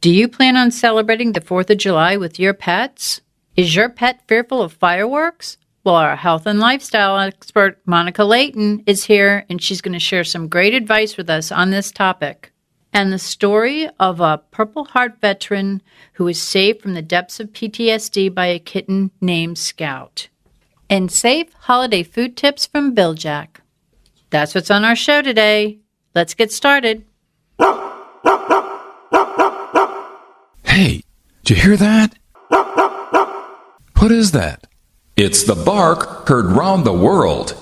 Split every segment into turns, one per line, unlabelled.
Do you plan on celebrating the 4th of July with your pets? Is your pet fearful of fireworks? Well, our health and lifestyle expert, Monica Layton, is here and she's going to share some great advice with us on this topic. And the story of a Purple Heart veteran who was saved from the depths of PTSD by a kitten named Scout. And safe holiday food tips from Bil-Jac. That's what's on our show today. Let's get started.
Hey, did you hear that? What is that? It's the bark heard round the world.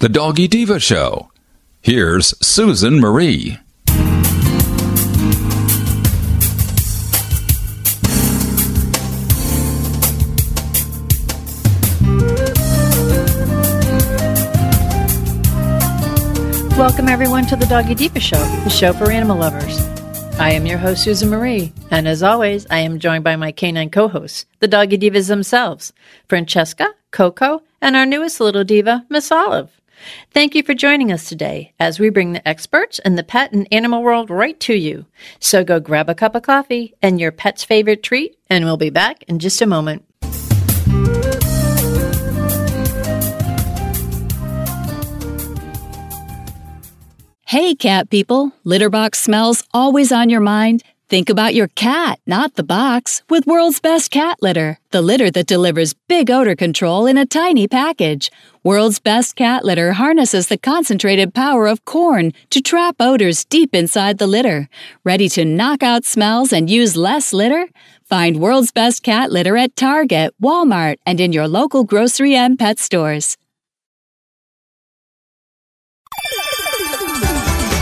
The Doggy Diva Show. Here's Susan Marie.
Welcome, everyone, to the Doggy Diva Show, the show for animal lovers. I am your host, Susan Marie, and as always, I am joined by my canine co hosts, the Doggy Divas themselves, Francesca, Coco, and our newest little diva, Miss Olive. Thank you for joining us today as we bring the experts in the pet and animal world right to you. So go grab a cup of coffee and your pet's favorite treat, and we'll be back in just a moment.
Hey, cat people. Litter box smells always on your mind? Think about your cat, not the box, with World's Best Cat Litter, the litter that delivers big odor control in a tiny package. World's Best Cat Litter harnesses the concentrated power of corn to trap odors deep inside the litter. Ready to knock out smells and use less litter? Find World's Best Cat Litter at Target, Walmart, and in your local grocery and pet stores.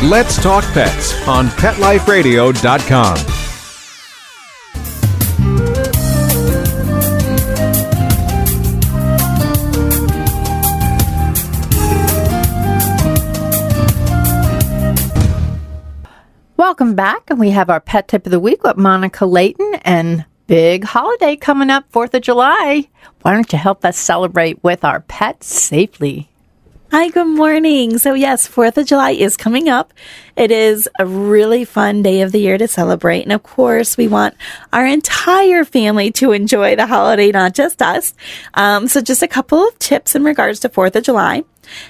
Let's Talk Pets on PetLifeRadio.com.
Welcome back, and we have our pet tip of the week with Monica Layton and big holiday coming up, 4th of July. Why don't you help us celebrate with our pets safely?
Hi, good morning. So, yes, 4th of July is coming up. It is a really fun day of the year to celebrate. And of course, we want our entire family to enjoy the holiday, not just us. Um, so, just a couple of tips in regards to 4th of July.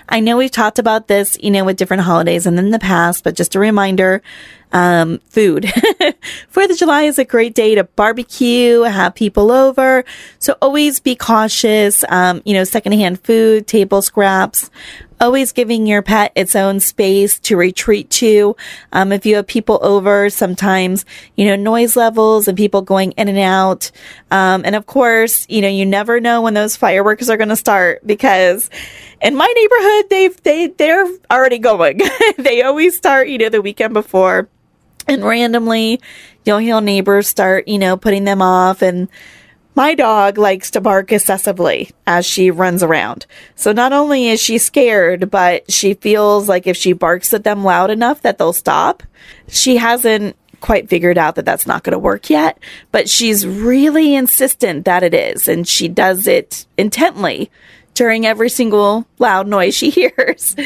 I know we've talked about this, you know, with different holidays and in the past, but just a reminder, um, food. Fourth of July is a great day to barbecue, have people over. So always be cautious. Um, you know, secondhand food, table scraps, always giving your pet its own space to retreat to. Um, if you have people over, sometimes, you know, noise levels and people going in and out. Um, and of course, you know, you never know when those fireworks are going to start because in my neighborhood, they've, they, they're already going. they always start, you know, the weekend before and randomly you'll hear neighbors start, you know, putting them off and, my dog likes to bark excessively as she runs around. So not only is she scared, but she feels like if she barks at them loud enough that they'll stop. She hasn't quite figured out that that's not going to work yet, but she's really insistent that it is. And she does it intently during every single loud noise she hears.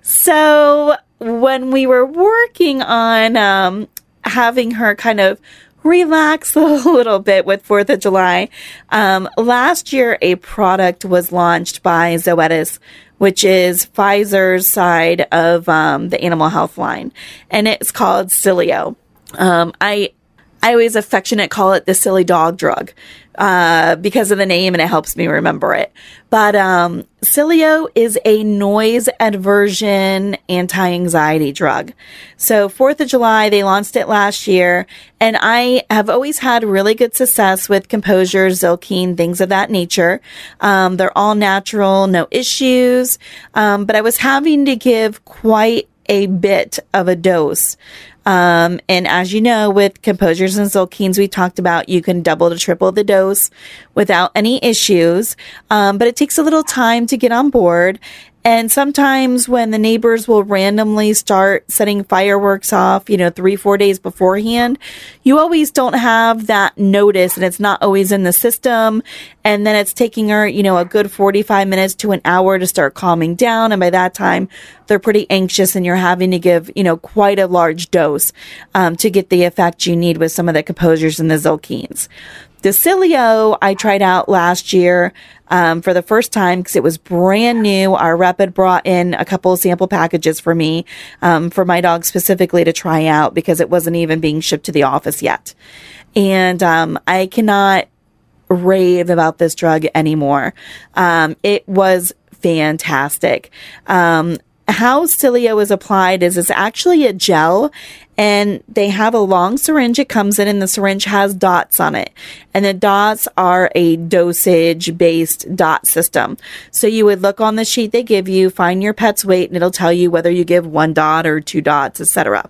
So when we were working on um, having her kind of relax a little bit with Fourth of July. Um, last year, a product was launched by Zoetis, which is Pfizer's side of um, the animal health line, and it's called Sileo. Um, I I always affectionate call it the silly dog drug uh, because of the name and it helps me remember it. But um, Sileo is a noise aversion anti-anxiety drug. So 4th of July, they launched it last year and I have always had really good success with Composure, Zylkene, things of that nature. Um, they're all natural, no issues. Um, but I was having to give quite a bit of a dose Um, and as you know, with composures and Zylkenes, we talked about you can double to triple the dose without any issues. Um, but it takes a little time to get on board. And sometimes when the neighbors will randomly start setting fireworks off, you know, three, four days beforehand, you always don't have that notice and it's not always in the system. And then it's taking her, you know, a good 45 minutes to an hour to start calming down. And by that time, they're pretty anxious and you're having to give, you know, quite a large dose, um, to get the effect you need with some of the composures and the Zylkenes. Decilio, I tried out last year um, for the first time because it was brand new. Our rep had brought in a couple sample packages for me, um, for my dog specifically to try out because it wasn't even being shipped to the office yet. And um, I cannot rave about this drug anymore. Um, it was fantastic. Um, how Sileo is applied is it's actually a gel and they have a long syringe. It comes in and the syringe has dots on it. And the dots are a dosage based dot system. So you would look on the sheet they give you find your pet's weight and it'll tell you whether you give one dot or two dots etc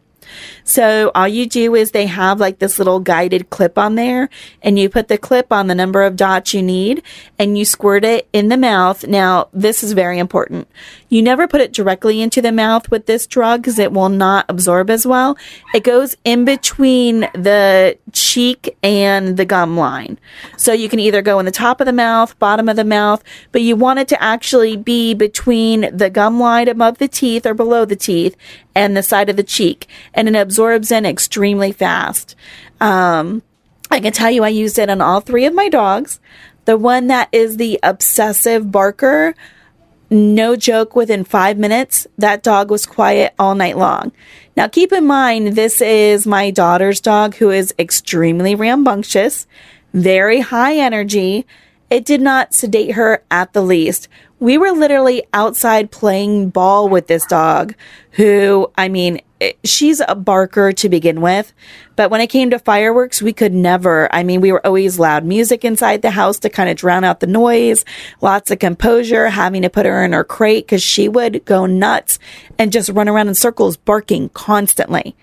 so all you do is they have like this little guided clip on there and you put the clip on the number of dots you need and you squirt it in the mouth. Now, this is very important. You never put it directly into the mouth with this drug because it will not absorb as well. It goes in between the cheek and the gum line. So you can either go in the top of the mouth, bottom of the mouth, but you want it to actually be between the gum line above the teeth or below the teeth and the side of the cheek. It absorbs in extremely fast. Um, I can tell you I used it on all three of my dogs. The one that is the obsessive barker, no joke, within five minutes, that dog was quiet all night long. Now, keep in mind, this is my daughter's dog who is extremely rambunctious, very high energy. It did not sedate her at the least. We were literally outside playing ball with this dog who, I mean, eh, she's a barker to begin with, but when it came to fireworks, we could never. I mean, we were always loud music inside the house to kind of drown out the noise, lots of composure, having to put her in her crate because she would go nuts and just run around in circles barking constantly.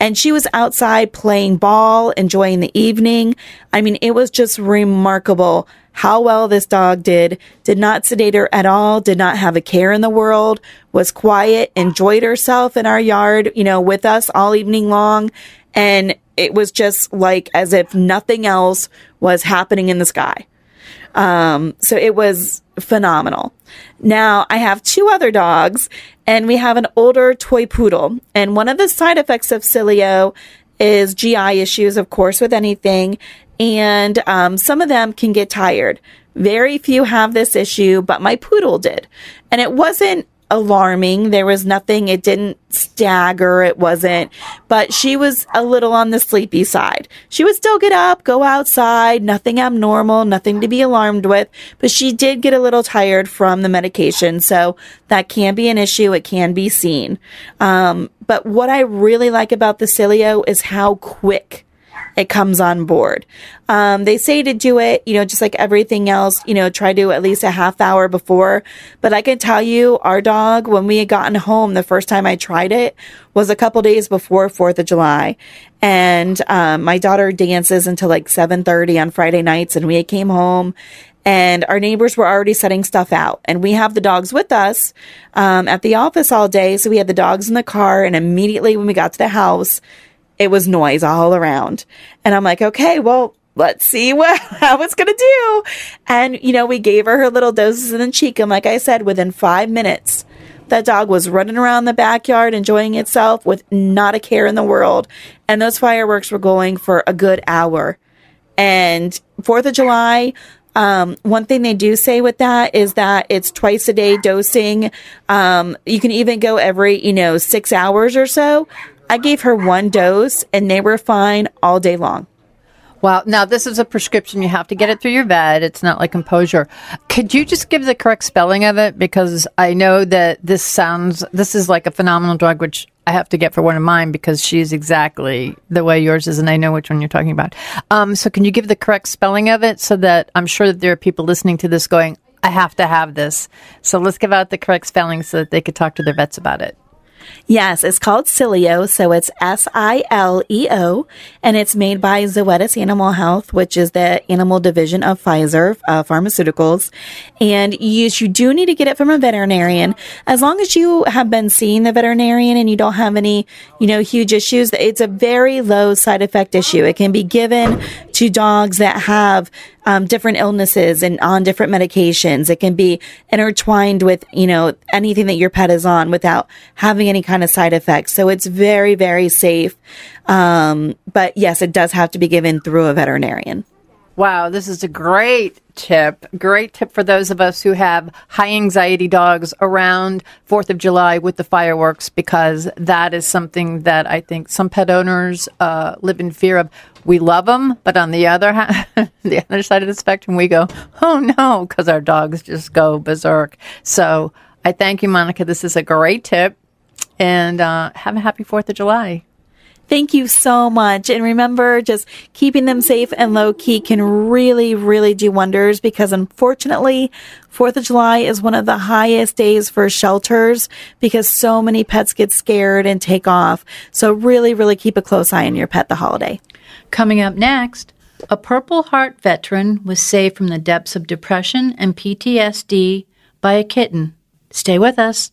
And she was outside playing ball, enjoying the evening. I mean, it was just remarkable how well this dog did, did not sedate her at all, did not have a care in the world, was quiet, enjoyed herself in our yard, you know, with us all evening long. And it was just like as if nothing else was happening in the sky. Um, so it was phenomenal. Now I have two other dogs and we have an older toy poodle. And one of the side effects of Sileo is GI issues, of course, with anything and um, some of them can get tired. Very few have this issue, but my poodle did. And it wasn't alarming. There was nothing, it didn't stagger, it wasn't, but she was a little on the sleepy side. She would still get up, go outside, nothing abnormal, nothing to be alarmed with, but she did get a little tired from the medication. So that can be an issue. It can be seen. Um, but what I really like about the Sileo is how quick it comes on board. Um, they say to do it, you know, just like everything else, you know, try to at least a half hour before. But I can tell you, our dog, when we had gotten home the first time I tried it, was a couple days before Fourth of July, and um, my daughter dances until like seven thirty on Friday nights, and we came home and our neighbors were already setting stuff out. And we have the dogs with us um, at the office all day. So we had the dogs in the car. And immediately when we got to the house, it was noise all around. And I'm like, okay, well, let's see what how it's gonna do. And you know, we gave her her little doses in the cheek, and like I said, within five minutes, that dog was running around the backyard enjoying itself with not a care in the world. And those fireworks were going for a good hour. And Fourth of July, um, one thing they do say with that is that it's twice a day dosing. Um, you can even go every, you know, six hours or so. I gave her one dose and they were fine all day long.
Wow. Now, this is a prescription. You have to get it through your vet. It's not like Composure. Could you just give the correct spelling of it? Because I know that this sounds, this is like a phenomenal drug, which I have to get for one of mine because she's exactly the way yours is, and I know which one you're talking about. Um, so, can you give the correct spelling of it so that I'm sure that there are people listening to this going, I have to have this. So, let's give out the correct spelling so that they could talk to their vets about it.
Yes, it's called Sileo, so it's S I L E O, and it's made by Zoetis Animal Health, which is the animal division of Pfizer uh, Pharmaceuticals. And you, you do need to get it from a veterinarian. As long as you have been seeing the veterinarian and you don't have any, you know, huge issues, it's a very low side effect issue. It can be given to dogs that have um, different illnesses and on different medications. It can be intertwined with, you know, anything that your pet is on without having any kind of side effects. So it's very, very safe. Um, but yes, it does have to be given through a veterinarian.
Wow, this is a great tip. Great tip for those of us who have high anxiety dogs around 4th of July with the fireworks because that is something that I think some pet owners uh, live in fear of. We love them, but on the other hand, the other side of the spectrum, we go, oh no, because our dogs just go berserk. So I thank you, Monica. This is a great tip. And uh, have a happy 4th of July.
Thank you so much. And remember, just keeping them safe and low key can really, really do wonders because unfortunately, 4th of July is one of the highest days for shelters because so many pets get scared and take off. So really, really keep a close eye on your pet the holiday.
Coming up next, a Purple Heart veteran was saved from the depths of depression and PTSD by a kitten. Stay with us.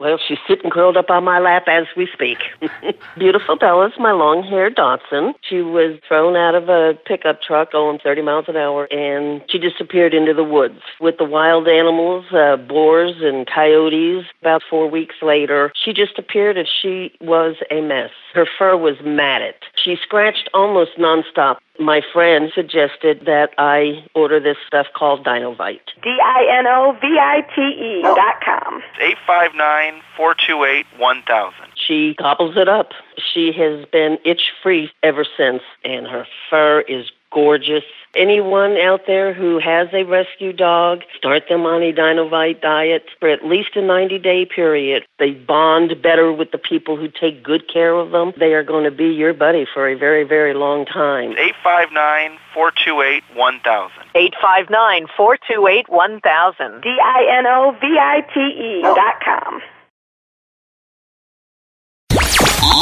Well, she's sitting curled up on my lap as we speak. Beautiful Bella's my long haired Dachshund. She was thrown out of a pickup truck going 30 miles an hour and she disappeared into the woods with the wild animals, uh, boars and coyotes. About four weeks later, she just appeared and she was a mess. Her fur was matted. She scratched almost nonstop. My friend suggested that I order this stuff called Dinovite.
D I N O V I T E dot com.
859 428 1000.
She gobbles it up. She has been itch free ever since, and her fur is gorgeous. Anyone out there who has a rescue dog, start them on a Dinovite diet for at least a 90 day period. They bond better with the people who take good care of them. They are going to be your buddy for a very, very long time.
859 428 1000.
859 428 1000. D I N O V I T E dot com.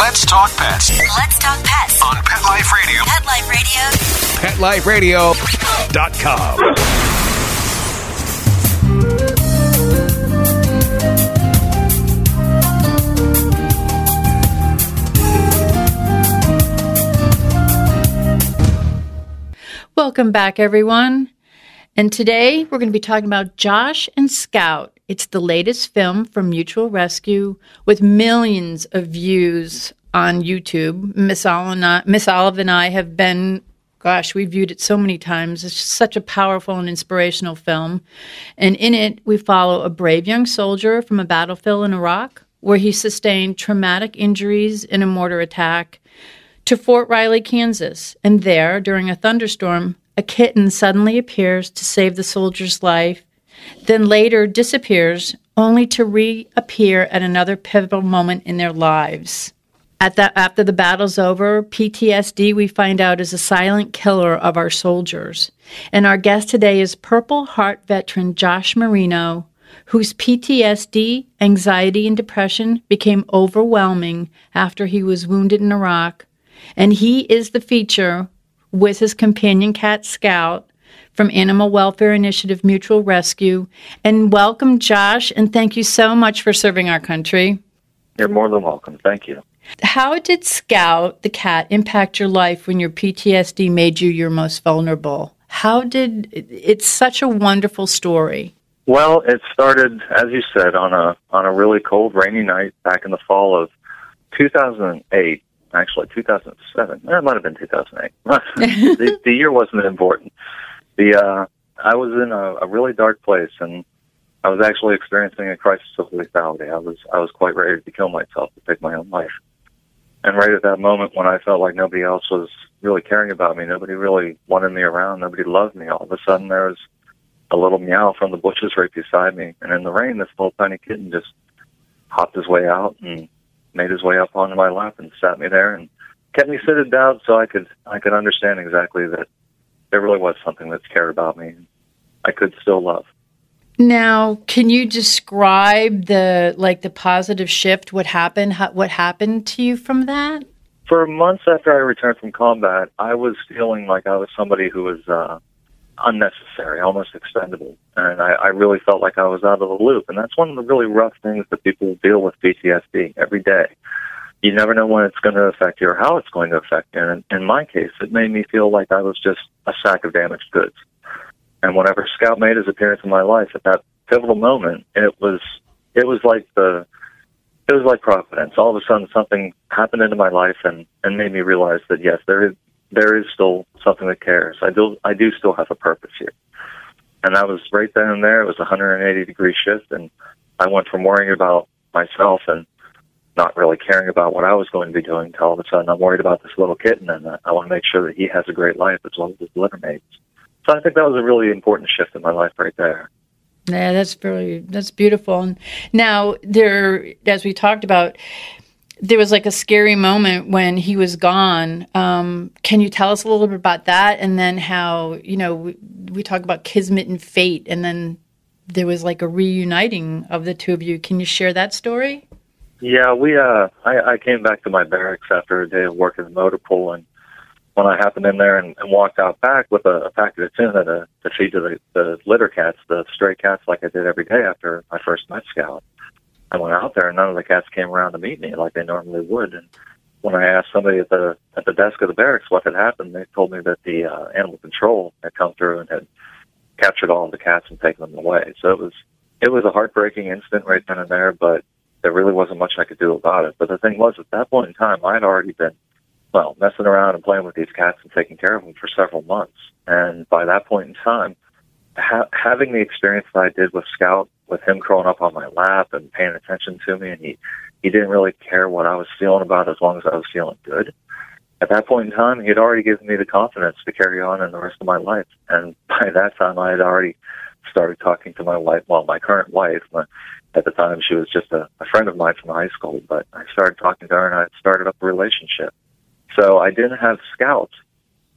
Let's talk pets
Let's talk pets.
on Pet Life Radio.
Pet Life Radio.
PetLifeRadio.com.
Welcome back, everyone. And today we're going to be talking about Josh and Scout. It's the latest film from Mutual Rescue with millions of views on YouTube. Miss Olive and I, Miss Olive and I have been, gosh, we viewed it so many times. It's such a powerful and inspirational film. And in it, we follow a brave young soldier from a battlefield in Iraq where he sustained traumatic injuries in a mortar attack to Fort Riley, Kansas. And there, during a thunderstorm, a kitten suddenly appears to save the soldier's life, then later disappears, only to reappear at another pivotal moment in their lives. At that, after the battle's over, PTSD, we find out, is a silent killer of our soldiers. And our guest today is Purple Heart veteran Josh Marino, whose PTSD, anxiety, and depression became overwhelming after he was wounded in Iraq. And he is the feature with his companion cat Scout from Animal Welfare Initiative Mutual Rescue. And welcome, Josh, and thank you so much for serving our country.
You're more than welcome. Thank you.
How did Scout, the cat, impact your life when your PTSD made you your most vulnerable? How did it's such a wonderful story?
Well, it started, as you said, on a on a really cold, rainy night back in the fall of 2008. Actually, 2007. It might have been 2008. the, the year wasn't important. The uh, I was in a, a really dark place, and I was actually experiencing a crisis of lethality. I was I was quite ready to kill myself to take my own life. And right at that moment, when I felt like nobody else was really caring about me, nobody really wanted me around, nobody loved me, all of a sudden there was a little meow from the bushes right beside me. And in the rain, this little tiny kitten just hopped his way out and made his way up onto my lap and sat me there and kept me seated down so I could I could understand exactly that there really was something that cared about me. I could still love.
Now, can you describe the like the positive shift? What happened? How, what happened to you from that?
For months after I returned from combat, I was feeling like I was somebody who was uh, unnecessary, almost expendable, and I, I really felt like I was out of the loop. And that's one of the really rough things that people deal with PTSD every day. You never know when it's going to affect you or how it's going to affect you. And in my case, it made me feel like I was just a sack of damaged goods. And whenever Scout made his appearance in my life at that pivotal moment, it was it was like the it was like providence. All of a sudden, something happened into my life and and made me realize that yes, there is there is still something that cares. I do I do still have a purpose here. And that was right then and there. It was a 180 degree shift, and I went from worrying about myself and not really caring about what I was going to be doing to all of a sudden I'm worried about this little kitten, and I want to make sure that he has a great life as well as his litter mates. So I think that was a really important shift in my life right there.
Yeah, that's very that's beautiful. And now there, as we talked about, there was like a scary moment when he was gone. Um, can you tell us a little bit about that, and then how you know we, we talk about kismet and fate, and then there was like a reuniting of the two of you. Can you share that story?
Yeah, we uh, I, I came back to my barracks after a day of working the motor pool, and when I happened in there and, and walked out back with a, a packet of tuna to, to feed to the, the litter cats, the stray cats, like I did every day after I first met Scout. I went out there and none of the cats came around to meet me like they normally would. And when I asked somebody at the at the desk of the barracks what had happened, they told me that the uh, animal control had come through and had captured all of the cats and taken them away. So it was it was a heartbreaking incident right then and there, but there really wasn't much I could do about it. But the thing was, at that point in time, I had already been well, messing around and playing with these cats and taking care of them for several months. And by that point in time, ha- having the experience that I did with Scout, with him curling up on my lap and paying attention to me, and he he didn't really care what I was feeling about as long as I was feeling good. At that point in time, he had already given me the confidence to carry on in the rest of my life. And by that time, I had already started talking to my wife, well, my current wife. My, at the time, she was just a, a friend of mine from high school, but I started talking to her and I started up a relationship. So I didn't have scouts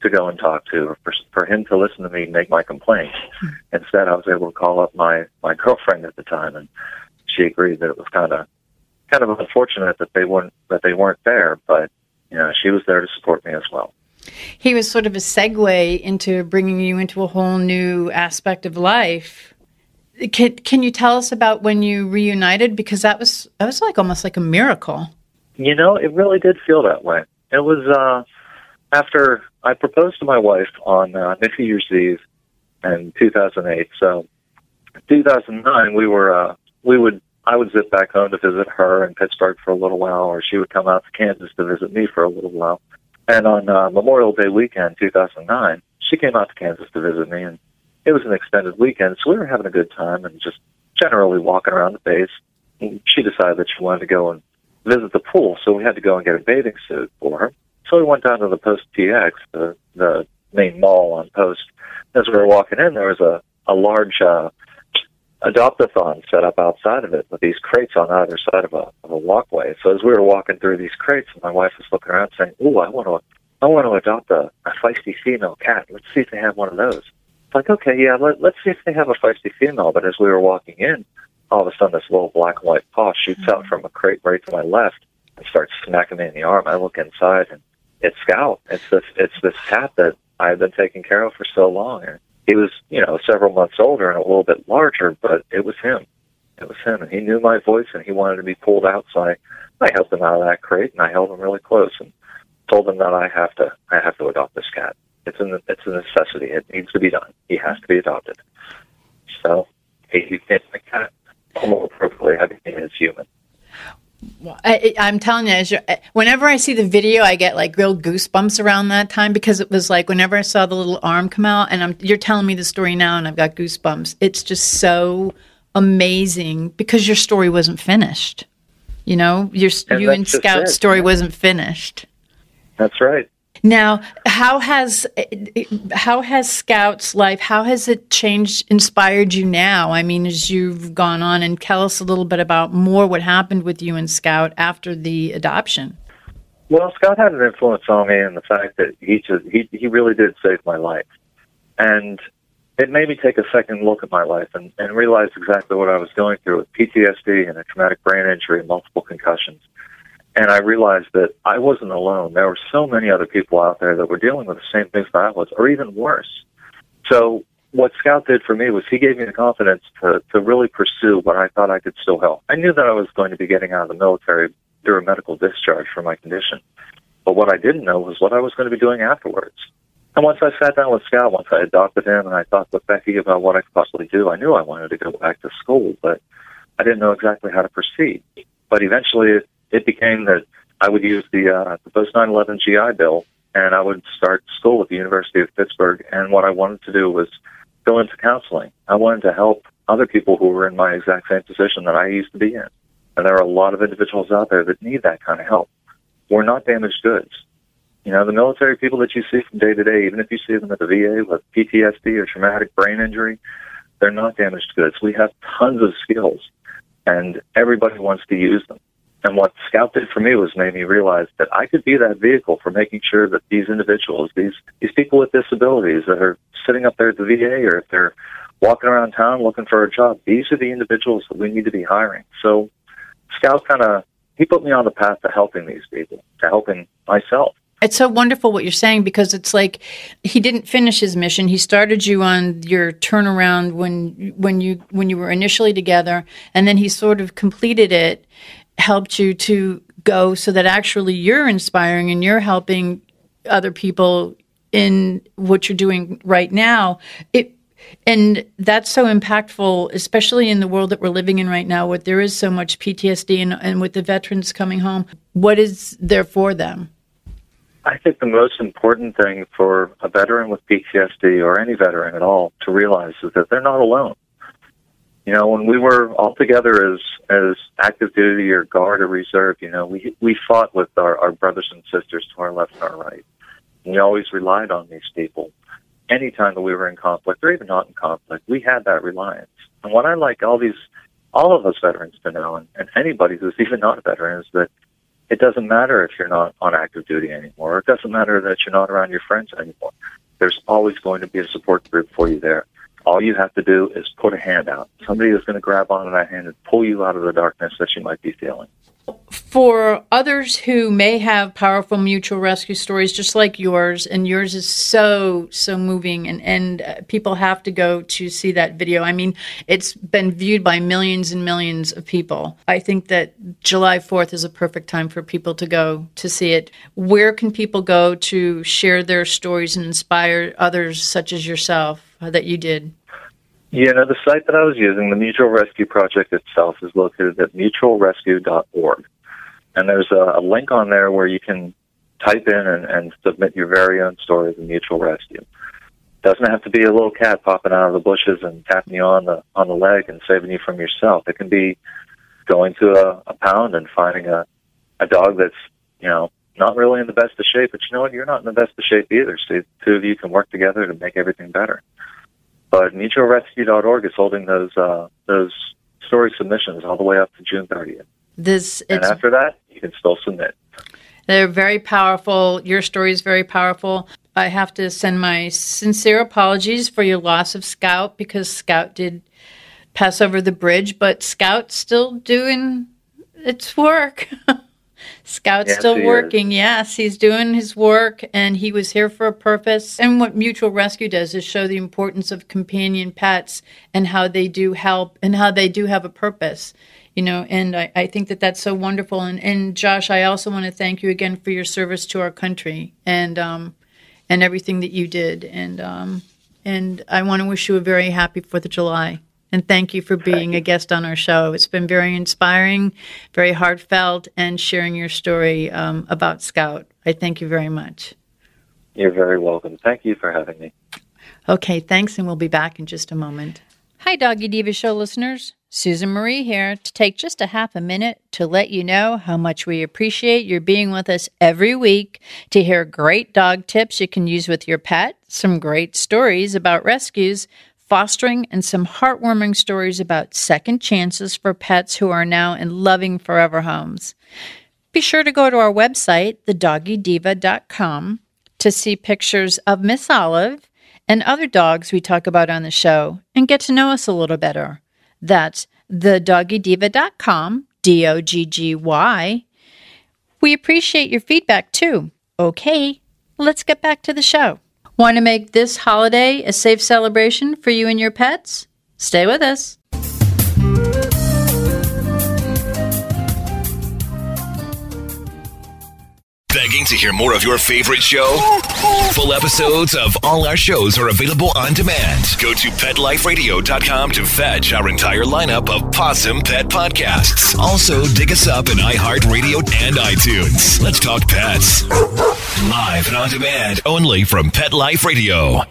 to go and talk to or for, for him to listen to me and make my complaints. Hmm. Instead, I was able to call up my, my girlfriend at the time and she agreed that it was kind of kind of unfortunate that they weren't that they weren't there, but you know she was there to support me as well.
He was sort of a segue into bringing you into a whole new aspect of life. Can Can you tell us about when you reunited? Because that was that was like almost like a miracle.
You know, it really did feel that way. It was uh, after I proposed to my wife on uh, New Year's Eve in 2008. So, 2009, we were uh, we would I would zip back home to visit her in Pittsburgh for a little while, or she would come out to Kansas to visit me for a little while. And on uh, Memorial Day weekend, 2009, she came out to Kansas to visit me, and it was an extended weekend, so we were having a good time and just generally walking around the base. She decided that she wanted to go and visit the pool, so we had to go and get a bathing suit for her. So we went down to the Post TX, the the main mall on Post. As we were walking in, there was a a large uh, adopt-a-thon set up outside of it with these crates on either side of a of a walkway. So as we were walking through these crates, my wife was looking around saying, "Ooh, I want to I want to adopt a, a feisty female cat. Let's see if they have one of those." It's like, okay, yeah, let, let's see if they have a feisty female. But as we were walking in, all of a sudden this little black and white paw shoots out mm-hmm. from a crate right to my left and starts smacking me in the arm. I look inside and it's Scout. It's this it's this cat that I've been taking care of for so long. And he was, you know, several months older and a little bit larger, but it was him. It was him. And he knew my voice and he wanted to be pulled out, so I, I helped him out of that crate and I held him really close and told him that I have to I have to adopt this cat. It's a it's a necessity. It needs to be done. He has to be adopted. So he became my cat more appropriately, I became his human.
I, am telling you, whenever I see the video, I get like real goosebumps around that time because it was like whenever I saw the little arm come out, and I'm, you're telling me the story now, and I've got goosebumps. It's just so amazing because your story wasn't finished. You know, your
and
you and Scout's story wasn't finished.
That's right.
Now, how has how has Scout's life? How has it changed, inspired you now? I mean, as you've gone on, and tell us a little bit about more what happened with you and Scout after the adoption.
Well, Scout had an influence on me in the fact that he just, he he really did save my life, and it made me take a second look at my life and, and realize exactly what I was going through with PTSD and a traumatic brain injury and multiple concussions. And I realized that I wasn't alone. There were so many other people out there that were dealing with the same things that I was, or even worse. So what Scout did for me was he gave me the confidence to, to really pursue what I thought I could still help. I knew that I was going to be getting out of the military through a medical discharge for my condition. But what I didn't know was what I was going to be doing afterwards. And once I sat down with Scout, once I adopted him and I talked with Becky about what I could possibly do, I knew I wanted to go back to school, but I didn't know exactly how to proceed. But eventually it, became that I would use the, uh, the post 9-11 GI Bill and I would start school at the University of Pittsburgh. And what I wanted to do was go into counseling. I wanted to help other people who were in my exact same position that I used to be in. And there are a lot of individuals out there that need that kind of help. We're not damaged goods. You know, the military people that you see from day to day, even if you see them at the VA with PTSD or traumatic brain injury, they're not damaged goods. We have tons of skills, and everybody wants to use them. And what Scout did for me was made me realize that I could be that vehicle for making sure that these individuals, these these people with disabilities that are sitting up there at the VA or if they're walking around town looking for a job, these are the individuals that we need to be hiring. So Scout kind of he put me on the path to helping these people, to helping myself.
It's so wonderful what you're saying because it's like he didn't finish his mission. He started you on your turnaround when when you when you were initially together, and then he sort of completed it, helped you to go so that actually you're inspiring and you're helping other people in what you're doing right now. It and that's so impactful, especially in the world that we're living in right now, where there is so much PTSD and, and with the veterans coming home. What is there for them?
I think the most important thing for a veteran with PTSD or any veteran at all to realize is that they're not alone. You know, when we were all together as as active duty or guard or reserve, you know, we we fought with our, our brothers and sisters to our left and our right. We always relied on these people. Anytime that we were in conflict or even not in conflict, we had that reliance. And what I like all these all of us veterans to know and, and anybody who's even not a veteran is that it doesn't matter if you're not on active duty anymore. It doesn't matter that you're not around your friends anymore. There's always going to be a support group for you there. All you have to do is put a hand out. Somebody is going to grab onto that hand and pull you out of the darkness that you might be feeling
for others who may have powerful mutual rescue stories just like yours and yours is so so moving and and uh, people have to go to see that video. I mean it's been viewed by millions and millions of people. I think that july 4th is a perfect time for people to go to see it. Where can people go to share their stories and inspire others such as yourself uh, that you did
you know, the site that I was using, the Mutual Rescue Project itself, is located at mutualrescue.org. And there's a, a link on there where you can type in and, and submit your very own story of mutual rescue. Doesn't have to be a little cat popping out of the bushes and tapping you on the on the leg and saving you from yourself. It can be going to a, a pound and finding a, a dog that's, you know, not really in the best of shape, but you know what, you're not in the best of shape either. So the two of you can work together to make everything better. But mutualrescue.org is holding those uh, those story submissions all the way up to June 30th.
This
and after that, you can still submit.
They're very powerful. Your story is very powerful. I have to send my sincere apologies for your loss of Scout because Scout did pass over the bridge, but Scout's still doing its work. Scout's
yes,
still working.
Is.
Yes, he's doing his work and he was here for a purpose. And what Mutual Rescue does is show the importance of companion pets and how they do help and how they do have a purpose you know and I, I think that that's so wonderful and, and josh i also want to thank you again for your service to our country and um, and everything that you did and um, and i want to wish you a very happy fourth of july and thank you for being a guest on our show. It's been very inspiring very heartfelt and sharing your story um, about scout. I thank you very much.
You're very welcome. Thank you for having me.
Okay thanks and we'll be back in just a moment. Hi doggy diva show listeners. Susan Marie here to take just a half a minute to let you know how much we appreciate your being with us every week to hear great dog tips you can use with your pet, some great stories about rescues, fostering, and some heartwarming stories about second chances for pets who are now in loving forever homes. Be sure to go to our website, thedoggydiva.com, to see pictures of Miss Olive and other dogs we talk about on the show and get to know us a little better. That's thedoggydiva.com, D O G G Y. We appreciate your feedback too. Okay, let's get back to the show. Want to make this holiday a safe celebration for you and your pets? Stay with us.
Begging to hear more of your favorite show? Full episodes of all our shows are available on demand. Go to PetLifeRadio.com to fetch our entire lineup of Possum Pet podcasts. Also, dig us up in iHeartRadio and iTunes. Let's talk pets. Live and on demand only from Pet Life Radio.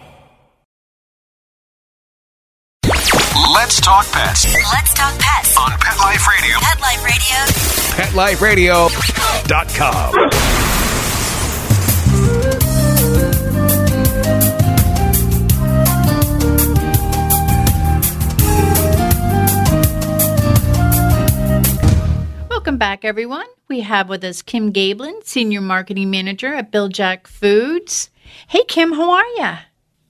Let's talk pets
Let's talk pets
on Pet Life Radio.
Pet Life Radio.
PetLifeRadio.com.
Welcome back, everyone. We have with us Kim Gaebelein, Senior Marketing Manager at Bil-Jac Foods. Hey, Kim, how are you?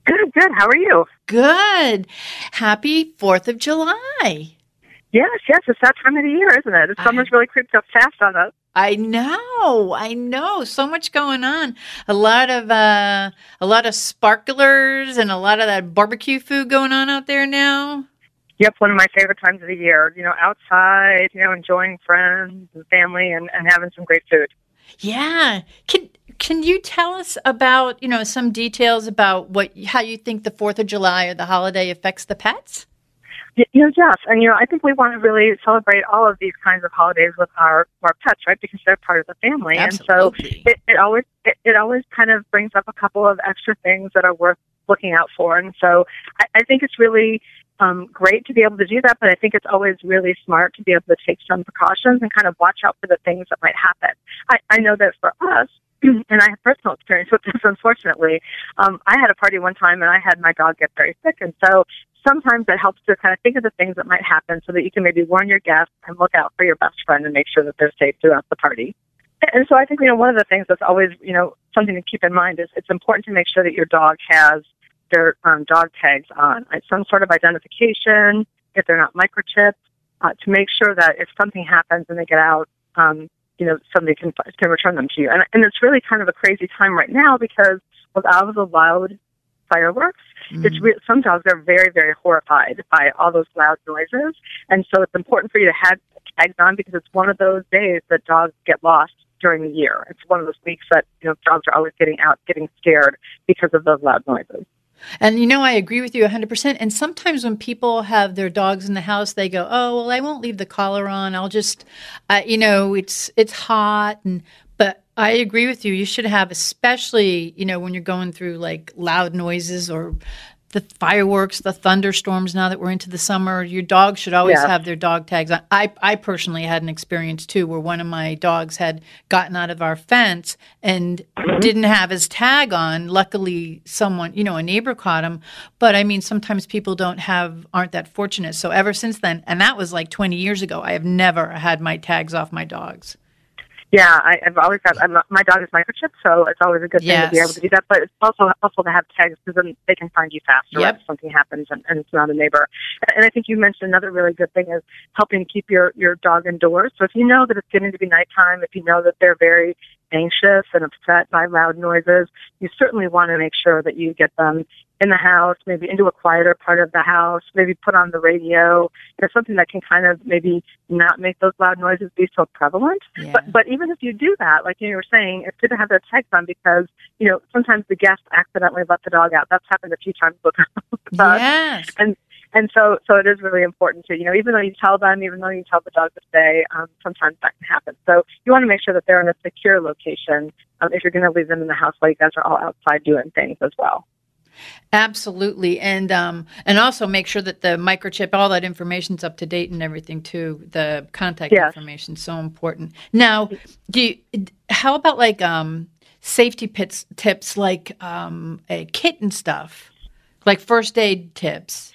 Good, good. How are you?
Good. Happy 4th of July.
Yes, yes. It's that time of the year, isn't it? The summer's really creeped up fast on us.
I know, I know. So much going on. A lot of uh a lot of sparklers and a lot of that barbecue food going on out there now.
Yep, one of my favorite times of the year. You know, outside, you know, enjoying friends and family and, and having some great food.
Yeah. Can can you tell us about, you know, some details about what how you think the 4th of July or the holiday affects the pets?
You know, yes, and you know, I think we want to really celebrate all of these kinds of holidays with our our pets, right? Because they're part of the family,
Absolutely.
and so it, it always it, it always kind of brings up a couple of extra things that are worth looking out for. And so I, I think it's really um, great to be able to do that, but I think it's always really smart to be able to take some precautions and kind of watch out for the things that might happen. I, I know that for us, and I have personal experience with this, unfortunately. Um, I had a party one time and I had my dog get very sick, and so sometimes it helps to kind of think of the things that might happen so that you can maybe warn your guests and look out for your best friend and make sure that they're safe throughout the party. And so I think, you know, one of the things that's always, you know, something to keep in mind is it's important to make sure that your dog has their um, dog tags on, like some sort of identification, if they're not microchipped, uh, to make sure that if something happens and they get out, um, you know, somebody can can return them to you. And, and it's really kind of a crazy time right now because with all of the loud fireworks, it's re- some dogs are very, very horrified by all those loud noises, and so it's important for you to have tags on because it's one of those days that dogs get lost during the year. It's one of those weeks that you know dogs are always getting out, getting scared because of those loud noises.
And you know, I agree with you 100%. And sometimes when people have their dogs in the house, they go, "Oh, well, I won't leave the collar on. I'll just uh, you know, it's it's hot and but I agree with you. You should have especially, you know, when you're going through like loud noises or the fireworks, the thunderstorms now that we're into the summer, your dog should always
Yeah.
have their dog tags on. I, I personally had an experience too where one of my dogs had gotten out of our fence and mm-hmm. didn't have his tag on. Luckily, someone, you know, a neighbor caught him. But I mean, sometimes people don't have, aren't that fortunate. So ever since then, and that was like 20 years ago, I have never had my tags off my dogs.
Yeah, I, I've always got I'm, my dog is microchipped, so it's always a good thing to be able to do that. But it's also helpful to have tags because then they can find you faster
Yep.
if something happens and, and it's not a neighbor. And I think you mentioned another really good thing is helping keep your your dog indoors. So if you know that it's getting to be nighttime, if you know that they're very anxious and upset by loud noises, you certainly want to make sure that you get them in the house, maybe into a quieter part of the house, maybe put on the radio, you know, something that can kind of maybe not make those loud noises be so prevalent.
Yeah.
But but even if you do that, like you were saying, it's good to have their tags on because you know sometimes the guest accidentally let the dog out. That's happened a few times with us.
Yes.
And and so so it is really important to you know even though you tell them, even though you tell the dog to stay, um, sometimes that can happen. So you want to make sure that they're in a secure location um, if you're going to leave them in the house while you guys are all outside doing things as well.
Absolutely, and um, and also make sure that the microchip, all that information's up to date and everything too. The contact
Yes.
information so important. Now, do you, how about like um, safety pits, tips like um, a kit and stuff, like first aid tips?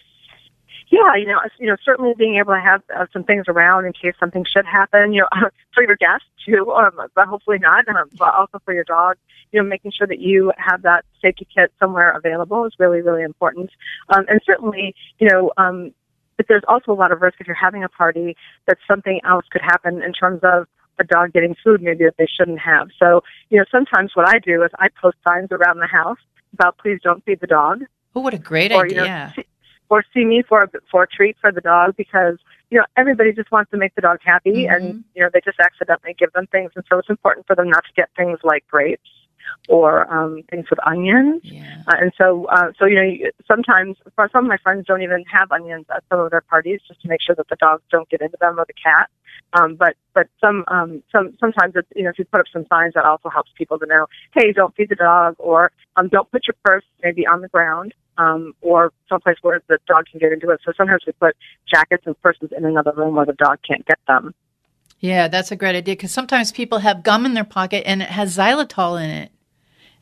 Yeah, you know, you know, certainly being able to have uh, some things around in case something should happen. You know, for your guests too, um, but hopefully not. Um, but also for your dog, you know, making sure that you have that safety kit somewhere available is really, really important. Um, and certainly, you know, um, but there's also a lot of risk if you're having a party that something else could happen in terms of a dog getting food maybe that they shouldn't have. So, you know, sometimes what I do is I post signs around the house about please don't feed the dog.
Oh, what a great
or,
idea.
You know, or see me for a, for a treat for the dog because, you know, everybody just wants to make the dog happy
Mm-hmm.
and, you know, they just accidentally give them things. And so it's important for them not to get things like grapes or um, things with onions.
Yeah.
Uh, and so, uh, so you know, sometimes some of my friends don't even have onions at some of their parties just to make sure that the dogs don't get into them or the cat. Um, but but some um, some sometimes it's, you know if you put up some signs that also helps people to know, hey, don't feed the dog, or um, don't put your purse maybe on the ground. Um, or someplace where the dog can get into it. So sometimes we put jackets and purses in another room where the dog can't get them.
Yeah, that's a great idea because sometimes people have gum in their pocket and it has xylitol in it.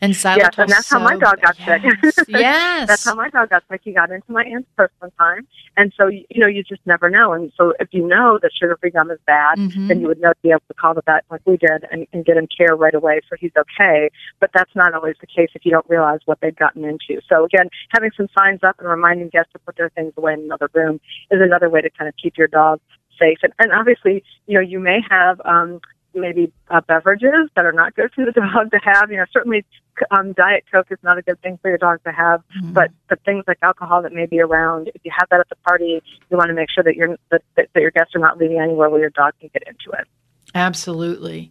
And xylitol.
Yes, and that's how my dog got sick.
Yes.
that's how my dog got sick. He got into my aunt's purse one time, and so you know you just never know. And so if you know that sugar-free gum is bad,
Mhm.
then you would know to be able to call the vet like we did and, and get him care right away so he's okay. But that's not always the case if you don't realize what they've gotten into. So again, having some signs up and reminding guests to put their things away in another room is another way to kind of keep your dog safe. And, and obviously, you know, you may have um, maybe uh, beverages that are not good for the dog to have. You know, certainly um, Diet Coke is not a good thing for your dog to have, but but things like alcohol that may be around, if you have that at the party, you want to make sure that you're that, that your guests are not leaving anywhere where your dog can get into it.
Absolutely.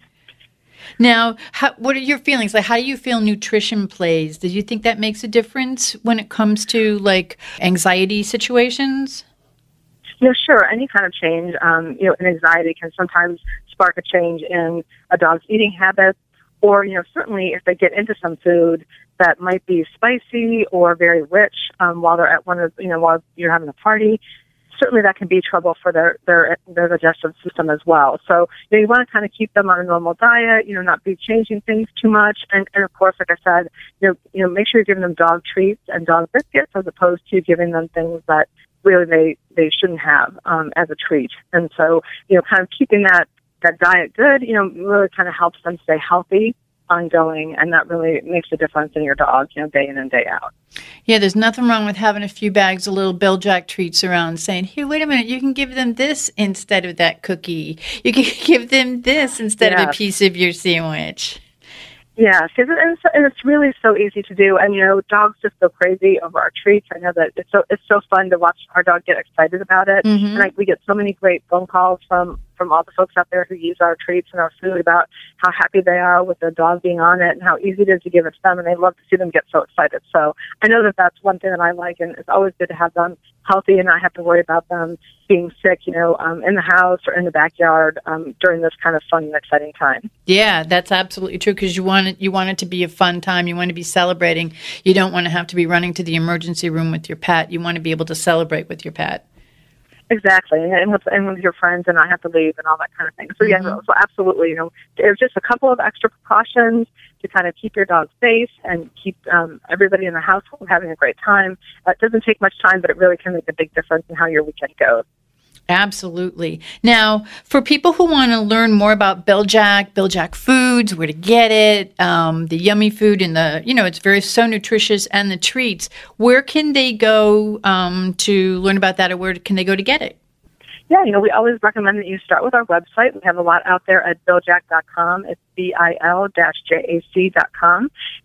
Now, how, what are your feelings? Like, how do you feel nutrition plays? Do you think that makes a difference when it comes to like anxiety situations?
You know, sure, any kind of change, um, you know, in anxiety can sometimes spark a change in a dog's eating habits, or you know, certainly if they get into some food that might be spicy or very rich um, while they're at one of you know while you're having a party, certainly that can be trouble for their their their digestive system as well. So you know, you want to kind of keep them on a normal diet, you know, not be changing things too much, and and of course, like I said, you know, you know, make sure you're giving them dog treats and dog biscuits as opposed to giving them things that really they they shouldn't have um, as a treat. And so you know, kind of keeping that that diet good, you know, really kind of helps them stay healthy ongoing and that really makes a difference in your dog you know day in and day out
Yeah, there's nothing wrong with having a few bags of little Bil-Jac treats around saying, hey, wait a minute, you can give them this instead of that cookie. You can give them this instead of a piece of your sandwich.
Yeah, because and it's, and it's really so easy to do, and you know, dogs just go crazy over our treats. I know that it's so it's so fun to watch our dog get excited about it,
Mhm.
and like we get so many great phone calls from from all the folks out there who use our treats and our food about how happy they are with their dog being on it and how easy it is to give it to them, and they love to see them get so excited. So I know that that's one thing that I like, and it's always good to have them healthy and not have to worry about them being sick, you know, um, in the house or in the backyard um, during this kind of fun and exciting time.
Yeah, that's absolutely true because you want it, you want it to be a fun time. You want to be celebrating. You don't want to have to be running to the emergency room with your pet. You want to be able to celebrate with your pet.
Exactly, and, and with and with your friends, and I have to leave, and all that kind of thing. So yeah,
Mhm.
so absolutely, you know, there's just a couple of extra precautions to kind of keep your dog safe and keep um, everybody in the household having a great time. Uh, it doesn't take much time, but it really can make a big difference in how your weekend goes.
Absolutely. Now, for people who want to learn more about Bil-Jac, Bill Jack foods, where to get it, um, the yummy food, and the you know it's very so nutritious, and the treats. Where can they go um, to learn about that, or where can they go to get it?
Yeah, you know, we always recommend that you start with our website. We have a lot out there at biljac.com. It's B-I-L-J-A-C.com.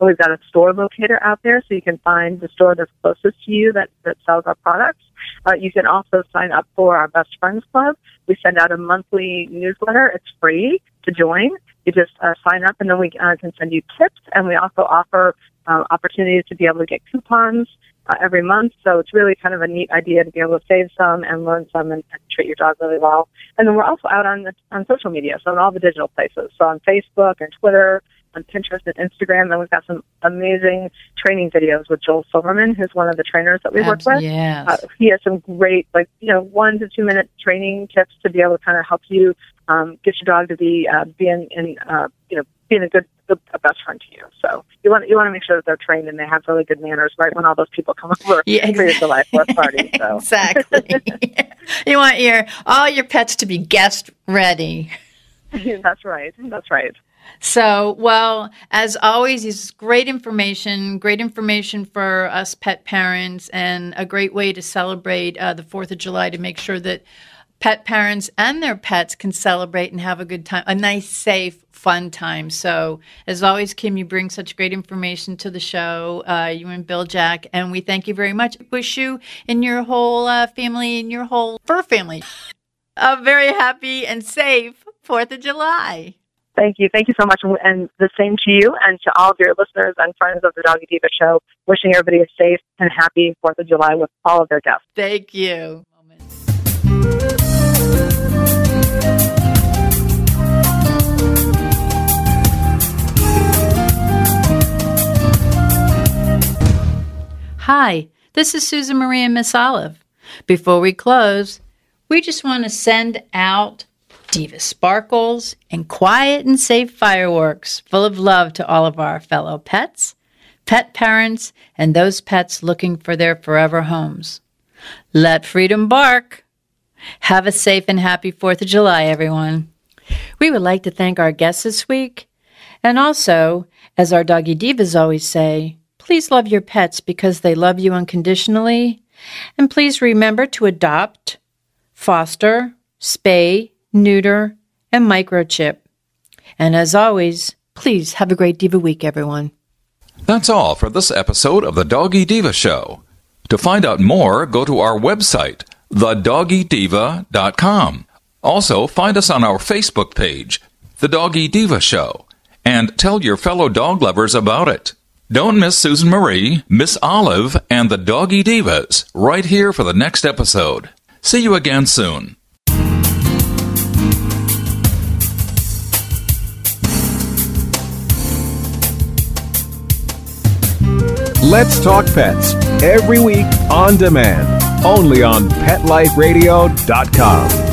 And we've got a store locator out there so you can find the store that's closest to you that, that sells our products. Uh, you can also sign up for our Best Friends Club. We send out a monthly newsletter. It's free to join. You just uh, sign up and then we uh, can send you tips. And we also offer uh, opportunities to be able to get coupons uh, every month. So it's really kind of a neat idea to be able to save some and learn some and, and treat your dog really well. And then we're also out on the, on social media, so on all the digital places. So on Facebook and Twitter on Pinterest and Instagram. And we've got some amazing training videos with Joel Silverman, who's one of the trainers that we work with.
Yes.
Uh, he has some great, like, you know, one to two minute training tips to be able to kind of help you um, get your dog to be uh, being in, uh, you know, being a good, good a best friend to you. So you want you want to make sure that they're trained and they have really good manners right when all those people come over
Yeah,
for your July Fourth party. So
exactly. you want your all your pets to be guest ready.
that's right. That's right.
So, well, as always, this is great information, great information for us pet parents, and a great way to celebrate uh, the 4th of July to make sure that pet parents and their pets can celebrate and have a good time, a nice, safe, fun time. So, as always, Kim, you bring such great information to the show, uh, you and Bil-Jac, and we thank you very much. Wish you and your whole uh, family and your whole fur family a very happy and safe 4th of July.
Thank you. Thank you so much. And the same to you and to all of your listeners and friends of the Doggy Diva Show. Wishing everybody a safe and happy 4th of July with all of their guests.
Thank you. Hi, this is Susan Marie and Miss Olive. Before we close, we just want to send out Diva sparkles and quiet and safe fireworks full of love to all of our fellow pets, pet parents, and those pets looking for their forever homes. Let freedom bark. Have a safe and happy 4th of July, everyone. We would like to thank our guests this week. And also, as our doggy divas always say, please love your pets because they love you unconditionally. And please remember to adopt, foster, spay, neuter, and microchip. And as always, please have a great Diva Week, everyone.
That's all for this episode of the Doggy Diva Show. To find out more, go to our website, thedoggydiva.com. Also, find us on our Facebook page, The Doggy Diva Show, and tell your fellow dog lovers about it. Don't miss Susan Marie, Miss Olive, and the Doggy Divas right here for the next episode. See you again soon.
Let's Talk Pets every week on demand, only on PetLifeRadio.com.